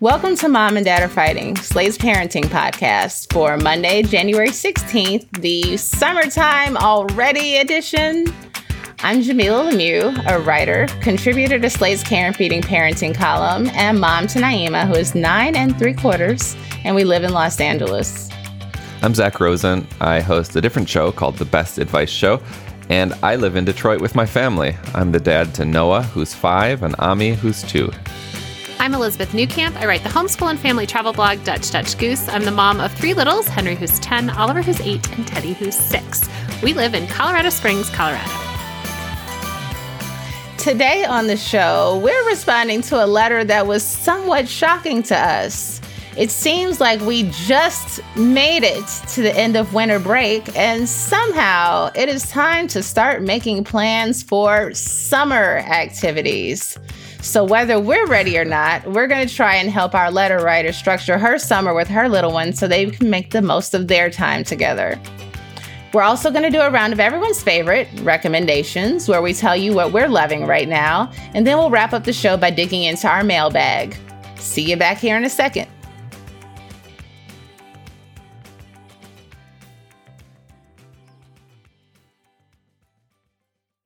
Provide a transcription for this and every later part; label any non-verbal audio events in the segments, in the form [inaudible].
Welcome to Mom and Dad Are Fighting, Slate's parenting podcast for Monday, January 16th, the summertime already edition. I'm Jamilah Lemieux, a writer, contributor to Slate's Care and Feeding Parenting column, and mom to Naima, who is nine and three quarters, and we live in Los Angeles. I'm Zak Rosen. I host a different show called The Best Advice Show, and I live in Detroit with my family. I'm the dad to Noah, who's five, and Ami, who's two. I'm Elizabeth Newcamp. I write the homeschool and family travel blog Dutch Dutch Goose. I'm the mom of three littles Henry, who's 10, Oliver, who's 8, and Teddy, who's 6. We live in Colorado Springs, Colorado. Today on the show, we're responding to a letter that was somewhat shocking to us. It seems like we just made it to the end of winter break, and somehow it is time to start making plans for summer activities. So, whether we're ready or not, we're going to try and help our letter writer structure her summer with her little ones so they can make the most of their time together. We're also going to do a round of everyone's favorite recommendations where we tell you what we're loving right now, and then we'll wrap up the show by digging into our mailbag. See you back here in a second.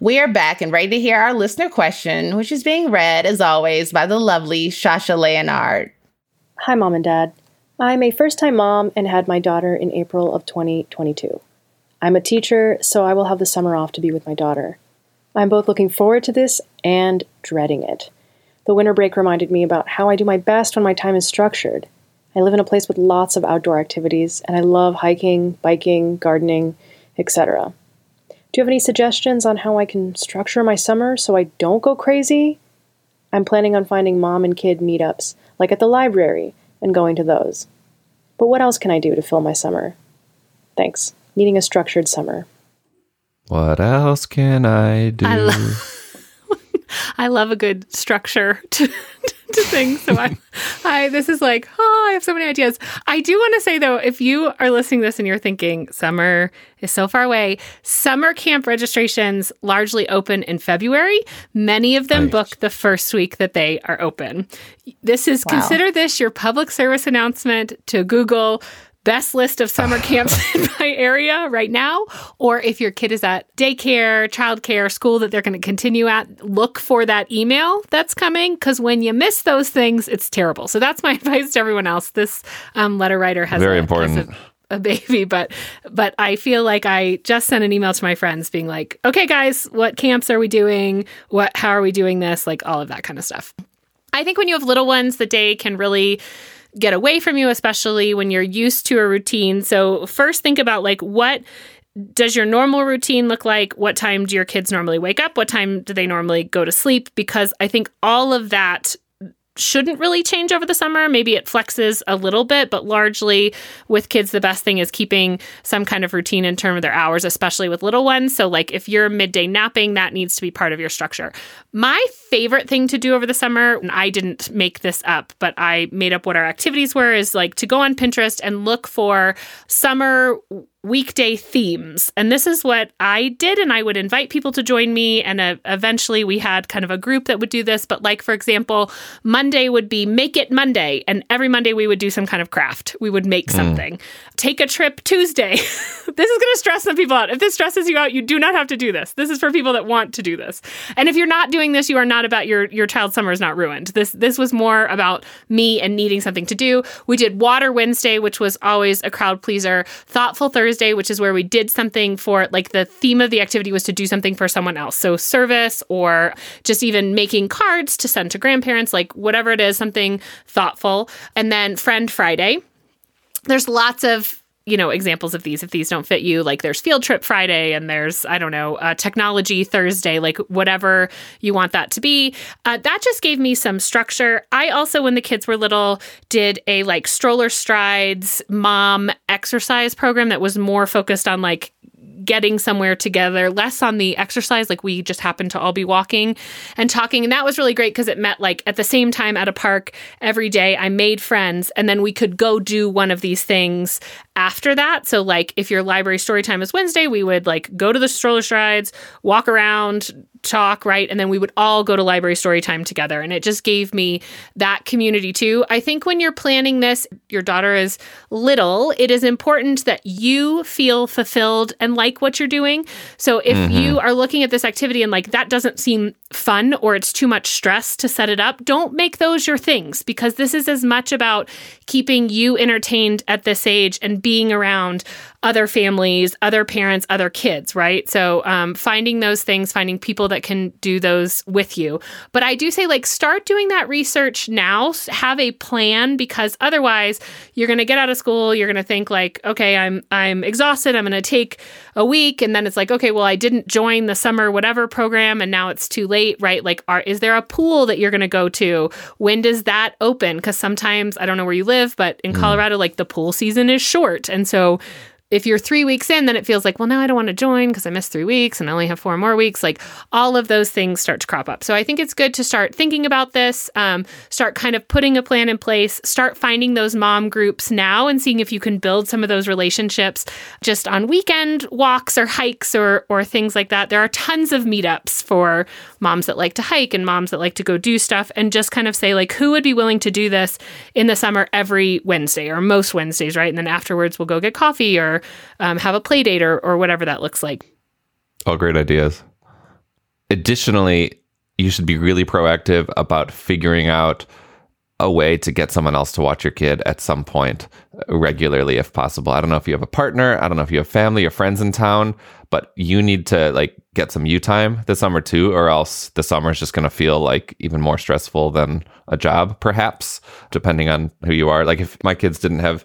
We are back and ready to hear our listener question, which is being read, as always, by the lovely Shasha Leonard. Hi, Mom and Dad. I'm a first time mom and had my daughter in April of 2022. I'm a teacher, so I will have the summer off to be with my daughter. I'm both looking forward to this and dreading it. The winter break reminded me about how I do my best when my time is structured. I live in a place with lots of outdoor activities, and I love hiking, biking, gardening, etc. Do you have any suggestions on how I can structure my summer so I don't go crazy? I'm planning on finding mom and kid meetups, like at the library, and going to those. But what else can I do to fill my summer? Thanks. Needing a structured summer. What else can I do? I, lo- I love a good structure [laughs] to, to things. So I, I, this is like, oh, I have so many ideas. I do want to say though, if you are listening to this and you're thinking summer is so far away, summer camp registrations largely open in February. Many of them Nice. book the first week that they are open. This is Wow. consider this your public service announcement to Google best list of summer [laughs] camps [laughs] in my area right now. Or if your kid is at daycare, childcare, school that they're going to continue at, look for that email that's coming because when you miss those things, it's terrible. So that's my [laughs] advice to everyone else. This um, letter writer has Very a, has important. a- a baby, but but I feel like I just sent an email to my friends being like, "Okay, guys, what camps are we doing? What how are we doing this? Like all of that kind of stuff." I think when you have little ones, the day can really get away from you, especially when you're used to a routine. So, first think about like what does your normal routine look like? What time do your kids normally wake up? What time do they normally go to sleep? Because I think all of that shouldn't really change over the summer. Maybe it flexes a little bit, but largely with kids, the best thing is keeping some kind of routine in terms of their hours, especially with little ones. So, like if you're midday napping, that needs to be part of your structure. My favorite thing to do over the summer, and I didn't make this up, but I made up what our activities were, is like to go on Pinterest and look for summer weekday themes. And this is what I did. And I would invite people to join me. And uh, eventually we had kind of a group that would do this. But, like, for example, Monday would be Make It Monday. And every Monday we would do some kind of craft. We would make mm. something. Take a trip Tuesday. [laughs] this is going to stress some people out. If this stresses you out, you do not have to do this. This is for people that want to do this. And if you're not doing this, you are not about your, your child's summer is not ruined. This, this was more about me and needing something to do. We did Water Wednesday, which was always a crowd pleaser. Thoughtful Thursday Thursday, which is where we did something for like the theme of the activity was to do something for someone else. So service or just even making cards to send to grandparents, like whatever it is, something thoughtful. And then Friend Friday. There's lots of you know examples of these if these don't fit you like there's field trip friday and there's i don't know uh, technology thursday like whatever you want that to be. Uh, that just gave me some structure. I also when the kids were little did a like stroller strides mom exercise program that was more focused on like getting somewhere together, less on the exercise. Like we just happened to all be walking and talking. And that was really great because it met like at the same time at a park every day. I made friends and then we could go do one of these things after that. So, like, if your library story time is Wednesday, we would like go to the stroller strides, walk around, talk, right? And then we would all go to library story time together. And it just gave me that community too. I think when you're planning this, your daughter is little, it is important that you feel fulfilled and like what you're doing. So if mm-hmm. you are looking at this activity and like that doesn't seem fun or it's too much stress to set it up, don't make those your things because this is as much about keeping you entertained at this age and being around other families, other parents, other kids, right? So um, finding those things, finding people that can do those with you. But I do say, like, start doing that research now, have a plan, because otherwise you're going to get out of school, you're going to think like, okay, I'm I'm exhausted, I'm going to take a week, and then it's like, okay, well, I didn't join the summer whatever program, and now it's too late, right? Like, are is there a pool that you're going to go to? When does that open? Because sometimes I don't know where you live, but in mm. Colorado, like the pool season is short, and so if you're three weeks in, then it feels like, well, now I don't want to join because I missed three weeks and I only have four more weeks. Like all of those things start to crop up. So I think it's good to start thinking about this, um, start kind of putting a plan in place, start finding those mom groups now and seeing if you can build some of those relationships just on weekend walks or hikes or, or things like that. There are tons of meetups for moms that like to hike and moms that like to go do stuff and just kind of say, like, who would be willing to do this in the summer every Wednesday or most Wednesdays, right? And then afterwards we'll go get coffee or um, have a play date or, or whatever that looks like. All great ideas. Additionally, you should be really proactive about figuring out a way to get someone else to watch your kid at some point regularly if possible. I don't know if you have a partner, I don't know if you have family or friends in town, but you need to like get some you time this summer too or else the summer is just going to feel like even more stressful than a job perhaps depending on who you are. Like if my kids didn't have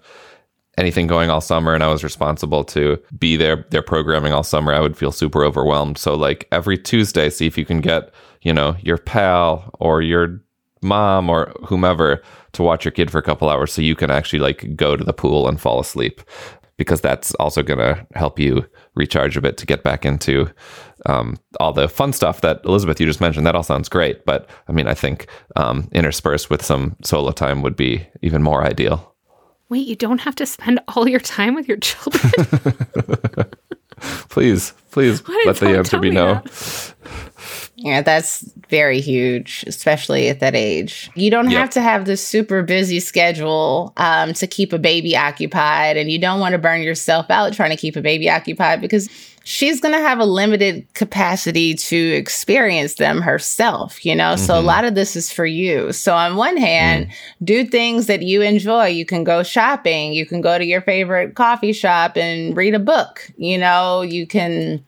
anything going all summer and I was responsible to be there their programming all summer, I would feel super overwhelmed. So like every Tuesday, see if you can get, you know, your pal or your mom or whomever to watch your kid for a couple hours so you can actually like go to the pool and fall asleep because that's also going to help you recharge a bit to get back into um, all the fun stuff that Elizabeth you just mentioned. That all sounds great, but I mean, I think um, interspersed with some solo time would be even more ideal. Wait, you don't have to spend [laughs] all your time with your children? [laughs] please, please let the answer be no. That. Yeah, that's very huge, especially at that age. You don't yep. have to have this super busy schedule um, to keep a baby occupied, and you don't want to burn yourself out trying to keep a baby occupied because she's going to have a limited capacity to experience them herself, you know? Mm-hmm. So a mm-hmm. lot of this is for you. So on one hand, mm. do things that you enjoy. You can go shopping, you can go to your favorite coffee shop and read a book, you know, you can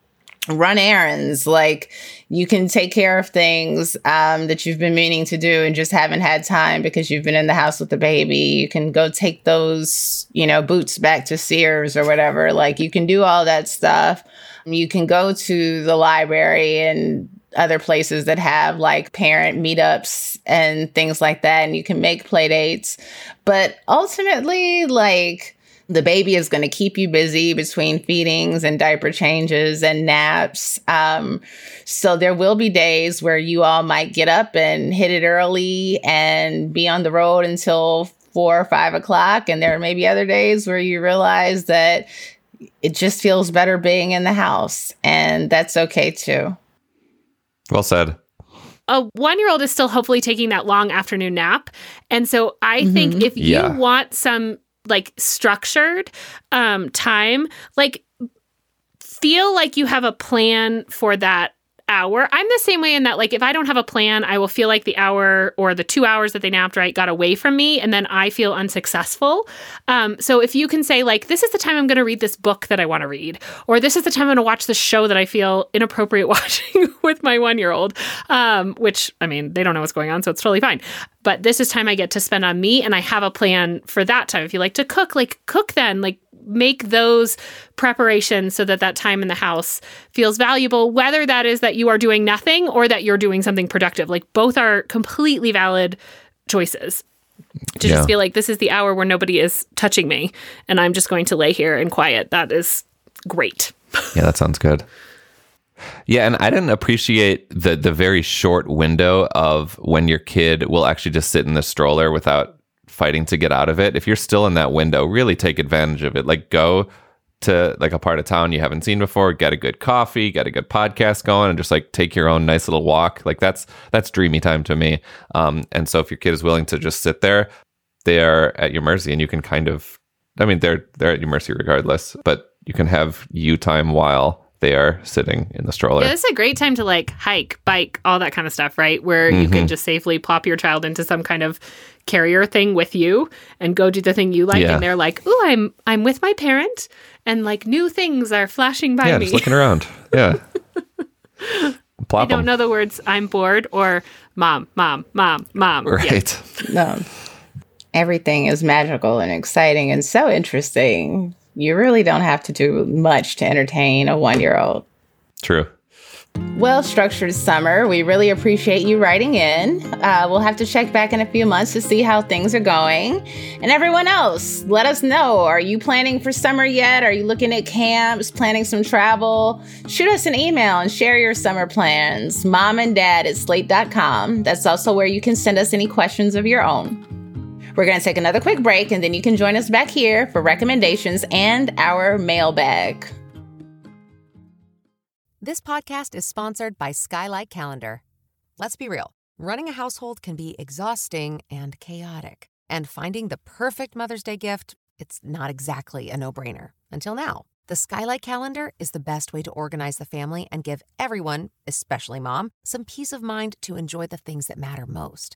run errands like you can take care of things um, that you've been meaning to do and just haven't had time because you've been in the house with the baby you can go take those you know boots back to sears or whatever like you can do all that stuff you can go to the library and other places that have like parent meetups and things like that, and you can make play dates. But ultimately, like the baby is going to keep you busy between feedings and diaper changes and naps. Um, so there will be days where you all might get up and hit it early and be on the road until four or five o'clock. And there may be other days where you realize that it just feels better being in the house. And that's okay too. Well said. A one year old is still hopefully taking that long afternoon nap. And so I mm-hmm. think if you want some like structured um, time, like feel like you have a plan for that hour. I'm the same way in that, like, if I don't have a plan, I will feel like the hour or the two hours that they napped right got away from me, and then I feel unsuccessful. Um, so if you can say, like, this is the time I'm going to read this book that I want to read, or this is the time I'm going to watch the show that I feel inappropriate [laughs] watching with my one year old, um, which, I mean, they don't know what's going on, so it's totally fine. But this is time I get to spend on me, and I have a plan for that time. If you like to cook, like, cook then, like, make those preparations so that that time in the house feels valuable whether that is that you are doing nothing or that you're doing something productive. Like both are completely valid choices. To yeah. just feel like this is the hour where nobody is touching me and i'm just going to lay here and quiet. That is great. Yeah that sounds good. Yeah, and I didn't appreciate the the very short window of when your kid will actually just sit in the stroller without fighting to get out of it, if you're still in that window, really take advantage of it. Like go to like a part of town you haven't seen before, get a good coffee, get a good podcast going, and just like take your own nice little walk. Like that's that's dreamy time to me. Um, and so if your kid is willing to just sit there, they are at your mercy, and you can kind of, I mean, they're they're at your mercy regardless, but you can have you time while they are sitting in the stroller. Yeah, this is a great time to like hike, bike, all that kind of stuff, right? Where mm-hmm. you can mm-hmm. just safely plop your child into some kind of carrier thing with you and go do the thing you like yeah. and they're like, "Oh, I'm I'm with my parent and like new things are flashing by yeah, me." just looking around. Yeah. [laughs] Plop I don't them. know the words I'm bored or mom, mom, mom, mom. Right. Yeah. No. Everything is magical and exciting and so interesting. You really don't have to do much to entertain a 1-year-old. True well structured summer. We really appreciate you writing in. Uh, we'll have to check back in a few months to see how things are going. And everyone else, let us know. Are you planning for summer yet? Are you looking at camps, planning some travel? Shoot us an email and share your summer plans. Mom and dad at slate.com. That's also where you can send us any questions of your own. We're going to take another quick break and then you can join us back here for recommendations and our mailbag. This podcast is sponsored by Skylight Calendar. Let's be real running a household can be exhausting and chaotic, and finding the perfect Mother's Day gift, it's not exactly a no brainer. Until now. The Skylight Calendar is the best way to organize the family and give everyone, especially mom, some peace of mind to enjoy the things that matter most.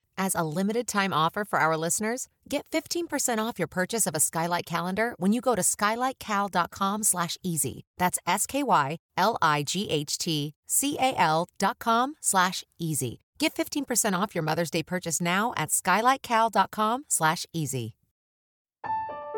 As a limited time offer for our listeners, get 15% off your purchase of a Skylight calendar when you go to skylightcal.com slash easy. That's S-K-Y-L-I-G-H-T-C-A-L dot com slash easy. Get 15% off your Mother's Day purchase now at skylightcal.com slash easy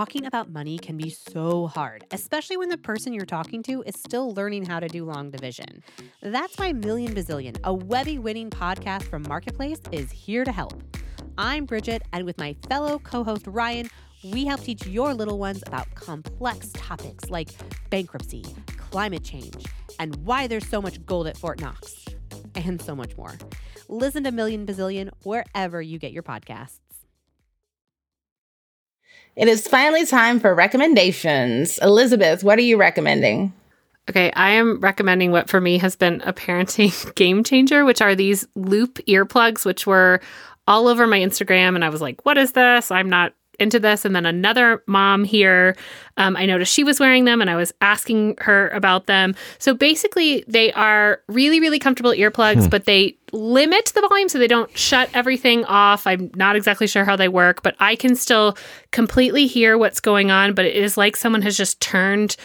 Talking about money can be so hard, especially when the person you're talking to is still learning how to do long division. That's why Million Bazillion, a Webby winning podcast from Marketplace, is here to help. I'm Bridget, and with my fellow co host Ryan, we help teach your little ones about complex topics like bankruptcy, climate change, and why there's so much gold at Fort Knox, and so much more. Listen to Million Bazillion wherever you get your podcasts. It is finally time for recommendations. Elizabeth, what are you recommending? Okay, I am recommending what for me has been a parenting [laughs] game changer, which are these loop earplugs, which were all over my Instagram. And I was like, what is this? I'm not into this. And then another mom here, um, I noticed she was wearing them and I was asking her about them. So basically, they are really, really comfortable earplugs, hmm. but they limit the volume so they don't shut everything off. I'm not exactly sure how they work, but I can still completely hear what's going on. But it is like someone has just turned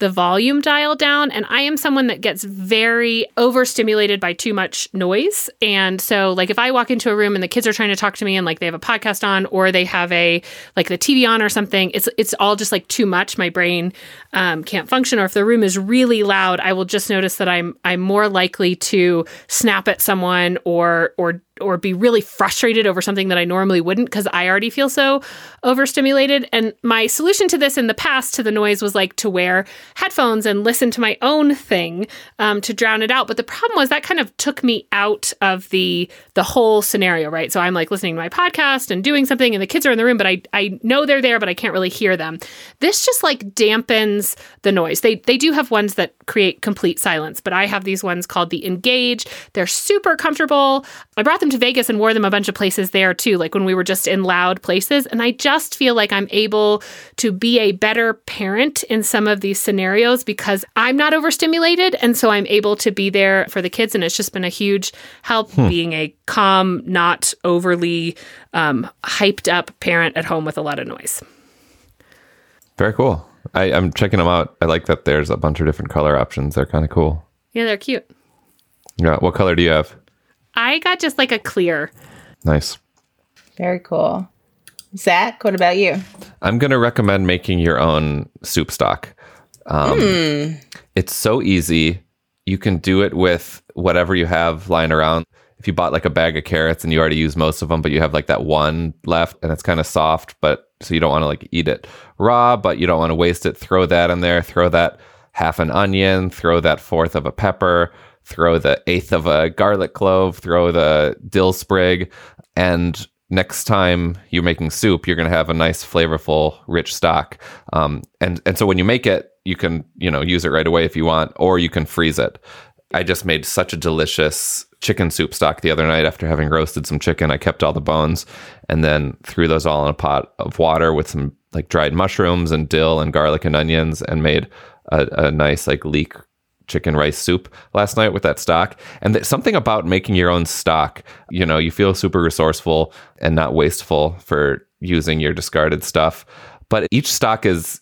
the volume dial down. And I am someone that gets very overstimulated by too much noise. And so, like, if I walk into a room and the kids are trying to talk to me and like they have a podcast on or they have a like the TV on or something, it's it's all just like too much. My brain um, can't function. Or if the room is really loud, I will just notice that I'm I'm more likely to snap at someone or or or be really frustrated over something that I normally wouldn't because I already feel so overstimulated. And my solution to this in the past to the noise was like to wear headphones and listen to my own thing um, to drown it out. But the problem was that kind of took me out of the the whole scenario, right? So I'm like listening to my podcast and doing something, and the kids are in the room, but I I know they're there, but I can't really hear them. This just like dampens the noise. They they do have ones that create complete silence, but I have these ones called the Engage. They're super comfortable. I brought them to Vegas and wore them a bunch of places there too, like when we were just in loud places. And I just feel like I'm able to be a better parent in some of these scenarios because I'm not overstimulated. And so I'm able to be there for the kids. And it's just been a huge help hmm. being a calm, not overly um, hyped up parent at home with a lot of noise. Very cool. I, I'm checking them out. I like that there's a bunch of different color options. They're kind of cool. Yeah, they're cute. Yeah. What color do you have? I got just like a clear. Nice. Very cool. Zak, what about you? I'm going to recommend making your own soup stock. Um, mm. It's so easy. You can do it with whatever you have lying around. If you bought like a bag of carrots and you already used most of them, but you have like that one left and it's kind of soft, but so you don't want to like eat it raw, but you don't want to waste it, throw that in there, throw that half an onion, throw that fourth of a pepper, throw the eighth of a garlic clove, throw the dill sprig, and next time you're making soup, you're going to have a nice, flavorful, rich stock. Um, and and so when you make it, you can you know use it right away if you want, or you can freeze it. I just made such a delicious chicken soup stock the other night after having roasted some chicken. I kept all the bones and then threw those all in a pot of water with some like dried mushrooms and dill and garlic and onions and made a, a nice like leek chicken rice soup last night with that stock. And th- something about making your own stock, you know, you feel super resourceful and not wasteful for using your discarded stuff. But each stock is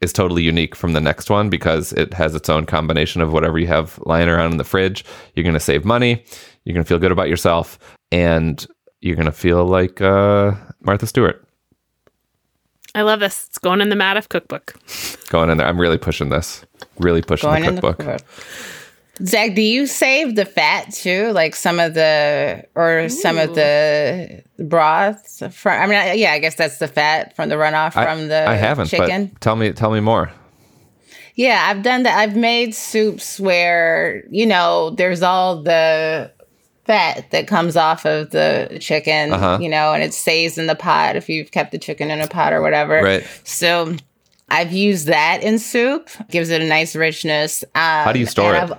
is totally unique from the next one because it has its own combination of whatever you have lying around in the fridge. You're going to save money, you're going to feel good about yourself, and you're going to feel like uh, Martha Stewart. I love this. It's going in the Madoff cookbook. Going in there. I'm really pushing this. Really pushing going the cookbook. The. Zak, do you save the fat too? Like some of the or Ooh. some of the broths from I mean yeah, I guess that's the fat from the runoff I, from the I haven't, chicken. tell me tell me more. Yeah, I've done that. I've made soups where, you know, there's all the fat that comes off of the chicken, uh-huh. you know, and it stays in the pot if you've kept the chicken in a pot or whatever. Right. So I've used that in soup. Gives it a nice richness. Um, How do you store it?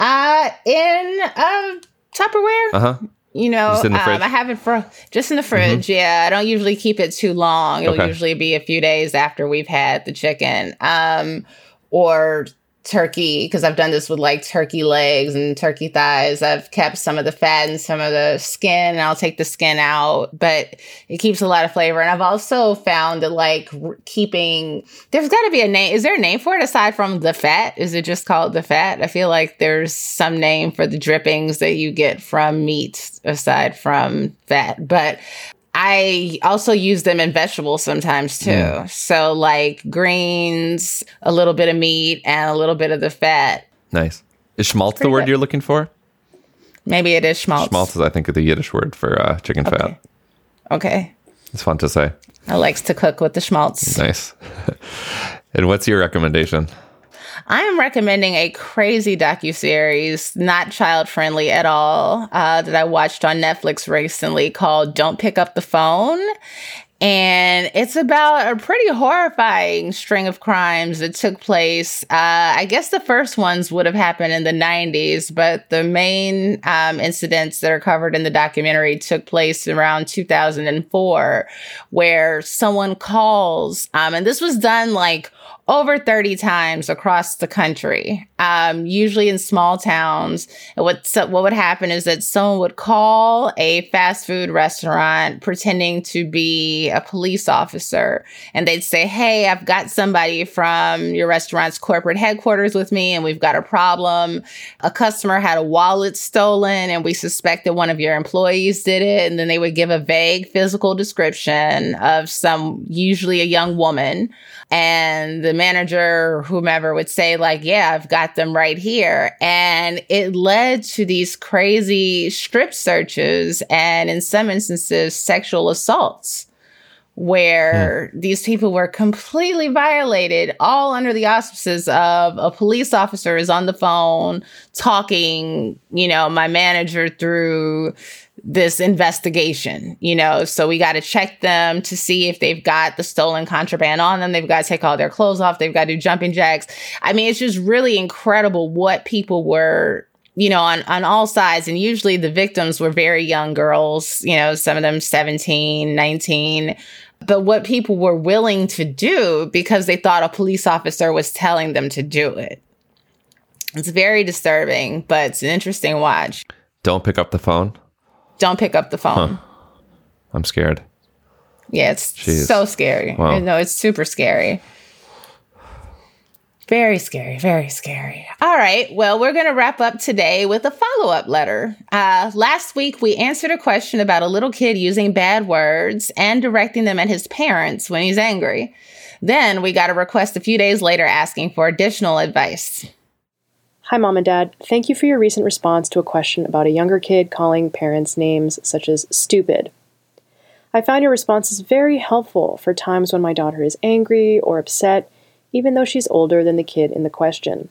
Uh, in uh, Tupperware. Uh huh. You know, um, I have it for just in the fridge. Mm-hmm. Yeah, I don't usually keep it too long. It'll okay. usually be a few days after we've had the chicken. Um, or turkey because I've done this with like turkey legs and turkey thighs. I've kept some of the fat and some of the skin, and I'll take the skin out, but it keeps a lot of flavor. And I've also found that like keeping there's got to be a name. Is there a name for it aside from the fat? Is it just called the fat? I feel like there's some name for the drippings that you get from meat aside from fat, but I also use them in vegetables sometimes too. Yeah. So like greens, a little bit of meat, and a little bit of the fat. Nice. Is schmaltz the word good. you're looking for? Maybe it is schmaltz. Schmaltz is, I think, the Yiddish word for uh, chicken okay. fat. Okay. It's fun to say. I likes to cook with the schmaltz. Nice. [laughs] and what's your recommendation? I am recommending a crazy docu series, not child friendly at all, uh, that I watched on Netflix recently called "Don't Pick Up the Phone." and it's about a pretty horrifying string of crimes that took place. Uh, I guess the first ones would have happened in the 90s, but the main um, incidents that are covered in the documentary took place around 2004, where someone calls, um, and this was done like over 30 times across the country, um, usually in small towns. What, so what would happen is that someone would call a fast food restaurant pretending to be a police officer. And they'd say, Hey, I've got somebody from your restaurant's corporate headquarters with me, and we've got a problem. A customer had a wallet stolen, and we suspect that one of your employees did it. And then they would give a vague physical description of some, usually a young woman and the manager or whomever would say like yeah i've got them right here and it led to these crazy strip searches and in some instances sexual assaults where hmm. these people were completely violated all under the auspices of a police officer is on the phone talking you know my manager through this investigation, you know. So we got to check them to see if they've got the stolen contraband on them. They've got to take all their clothes off. They've got to do jumping jacks. I mean, it's just really incredible what people were you know, on, on all sides. And usually the victims were very young girls, you know, some of them 17, 19. But what people were willing to do because they thought a police officer was telling them to do it. It's very disturbing, but it's an interesting watch. Don't pick up the phone don't pick up the phone. Huh. I'm scared. Yeah, it's Jeez. so scary. Wow. No, it's super scary. Very scary, very scary. All right. Well, we're going to wrap up today with a follow up letter. Uh, last week, we answered a question about a little kid using bad words and directing them at his parents when he's angry. Then we got a request a few days later asking for additional advice. Hi, Mom and Dad. Thank you for your recent response to a question about a younger kid calling parents names such as stupid. I found your responses very helpful for times when my daughter is angry or upset, even though she's older than the kid in the question.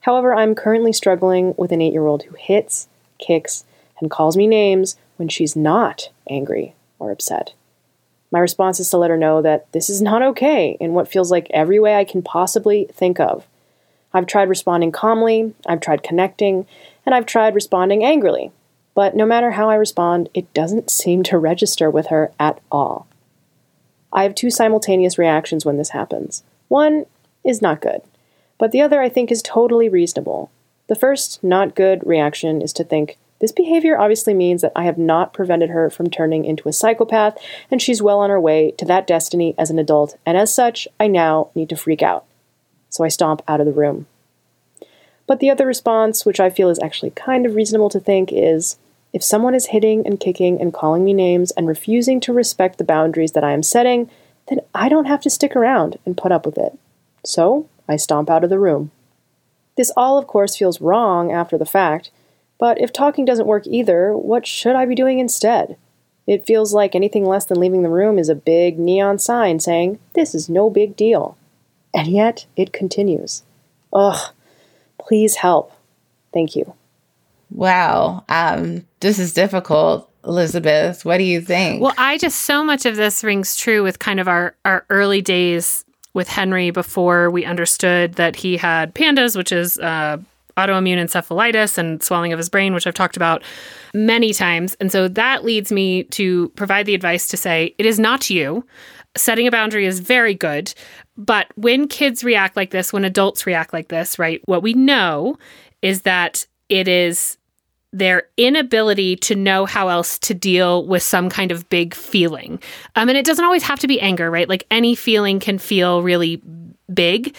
However, I'm currently struggling with an eight year old who hits, kicks, and calls me names when she's not angry or upset. My response is to let her know that this is not okay in what feels like every way I can possibly think of I've tried responding calmly, I've tried connecting, and I've tried responding angrily. But no matter how I respond, it doesn't seem to register with her at all. I have two simultaneous reactions when this happens. One is not good, but the other I think is totally reasonable. The first not good reaction is to think, this behavior obviously means that I have not prevented her from turning into a psychopath, and she's well on her way to that destiny as an adult, and as such, I now need to freak out so I stomp out of the room. But the other response, which I feel is actually kind of reasonable to think, is if someone is hitting and kicking and calling me names and refusing to respect the boundaries that I am setting, then I don't have to stick around and put up with it. So I stomp out of the room. This all, of course, feels wrong after the fact, but if talking doesn't work either, what should I be doing instead? It feels like anything less than leaving the room is a big neon sign saying, This is no big deal. And yet it continues. Ugh, please help. Thank you. Wow. Um, this is difficult. Elizabeth, what do you think? Well, I just so much of this rings true with kind of our our early days with Henry before we understood that he had PANDAS, which is uh, autoimmune encephalitis and swelling of his brain, which I've talked about many times. And so that leads me to provide the advice to say it is not you. Setting a boundary is very good, but when kids react like this, when adults react like this, right, what we know is that it is their inability to know how else to deal with some kind of big feeling. Um, and it doesn't always have to be anger, right? Like any feeling can feel really big.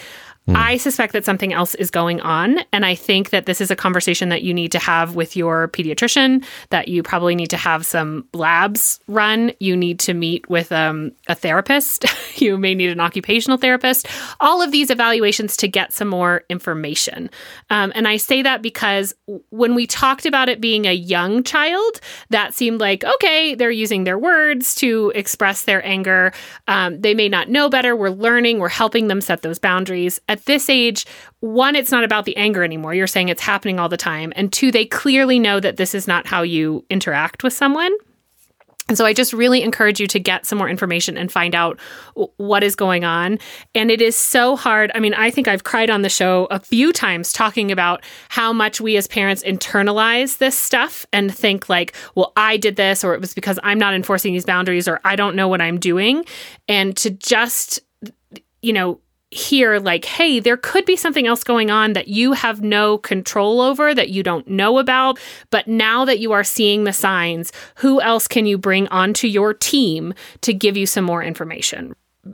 I suspect that something else is going on. And I think that this is a conversation that you need to have with your pediatrician, that you probably need to have some labs run. You need to meet with um, a therapist. [laughs] you may need an occupational therapist. All of these evaluations to get some more information. Um, and I say that because when we talked about it being a young child, that seemed like, okay, they're using their words to express their anger. Um, they may not know better. We're learning, we're helping them set those boundaries. At at this age, one, it's not about the anger anymore. You're saying it's happening all the time. And two, they clearly know that this is not how you interact with someone. And so I just really encourage you to get some more information and find out what is going on. And it is so hard. I mean, I think I've cried on the show a few times talking about how much we as parents internalize this stuff and think like, well, I did this or it was because I'm not enforcing these boundaries or I don't know what I'm doing. And to just you know, hear like, hey, there could be something else going on that you have no control over, that you don't know about. But now that you are seeing the signs, who else can you bring onto your team to give you some more information?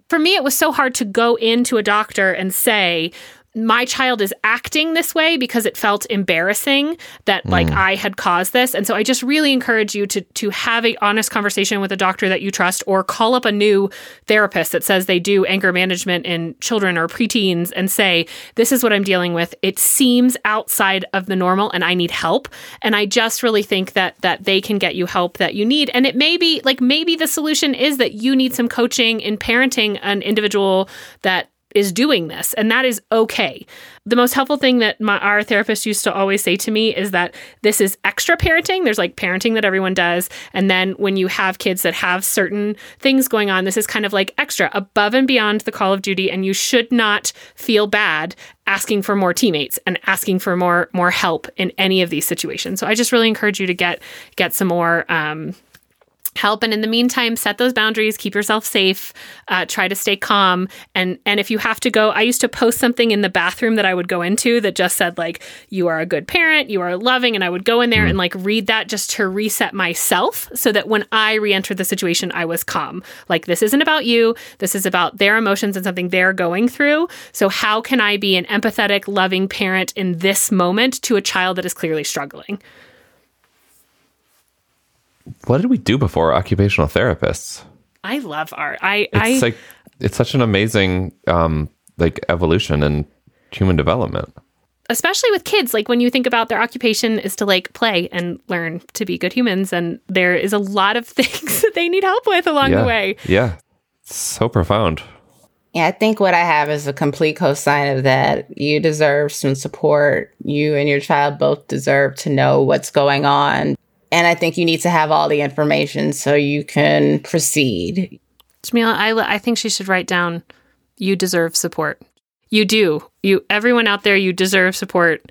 For me, it was so hard to go into a doctor and say, my child is acting this way because it felt embarrassing that like Mm. I had caused this. And so I just really encourage you to to have a honest conversation with a doctor that you trust or call up a new therapist that says they do anger management in children or preteens and say, "This is what I'm dealing with. It seems outside of the normal and I need help." And I just really think that that they can get you help that you need. And it may be like maybe the solution is that you need some coaching in parenting an individual that is doing this, and that is okay. The most helpful thing that my, our therapist used to always say to me is that this is extra parenting. There's like parenting that everyone does. And then when you have kids that have certain things going on, this is kind of like extra above and beyond the call of duty. And you should not feel bad asking for more teammates and asking for more more help in any of these situations. So I just really encourage you to get get some more um, help. And in the meantime set those boundaries keep yourself safe uh, try to stay calm. And and if you have to go i used to post something in the bathroom that i would go into that just said like you are a good parent you are loving and i would go in there and like read that just to reset myself so that when i re-entered the situation i was calm. Like this isn't about you. This is about their emotions and something they're going through. So how can i be an empathetic loving parent in this moment to a child that is clearly struggling What did we do before occupational therapists? i love art i It's i like it's such an amazing um like evolution and human development. especially with kids like when you think about their occupation is to like play and learn to be good humans and there is a lot of [laughs] things that they need help with along yeah. the way Yeah. It's so profound. Yeah, I think what I have is a complete cosign of that. You deserve some support. You and your child both deserve to know what's going on. And I think you need to have all the information so you can proceed. Jamilah, I, I think she should write down you deserve support you do you everyone out there you deserve support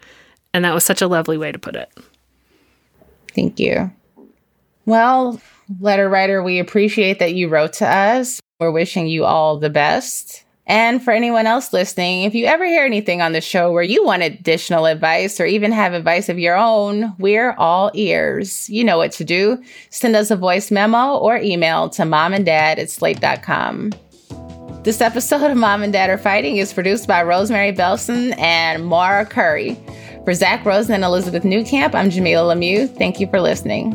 and that was such a lovely way to put it Thank you. Well, letter writer, we appreciate that you wrote to us. We're wishing you all the best. And for anyone else listening, if you ever hear anything on the show where you want additional advice or even have advice of your own, we're all ears. You know what to do. Send us a voice memo or email to mom and dad at slate.com. This episode of Mom and Dad Are Fighting is produced by Rosemary Belson and Maura Currie. For Zak Rosen and Elizabeth Newcamp, I'm Jamilah Lemieux. Thank you for listening.